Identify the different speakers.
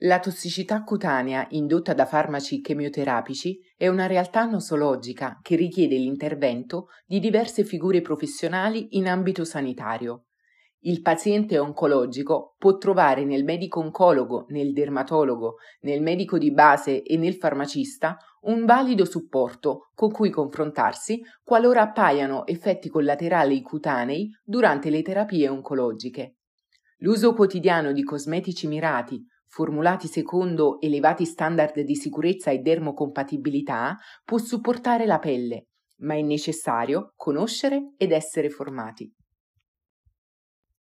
Speaker 1: La tossicità cutanea indotta da farmaci chemioterapici è una realtà nosologica che richiede l'intervento di diverse figure professionali in ambito sanitario. Il paziente oncologico può trovare nel medico oncologo, nel dermatologo, nel medico di base e nel farmacista un valido supporto con cui confrontarsi qualora appaiano effetti collaterali cutanei durante le terapie oncologiche. L'uso quotidiano di cosmetici mirati, formulati secondo elevati standard di sicurezza e dermocompatibilità, può supportare la pelle, ma è necessario conoscere ed essere formati.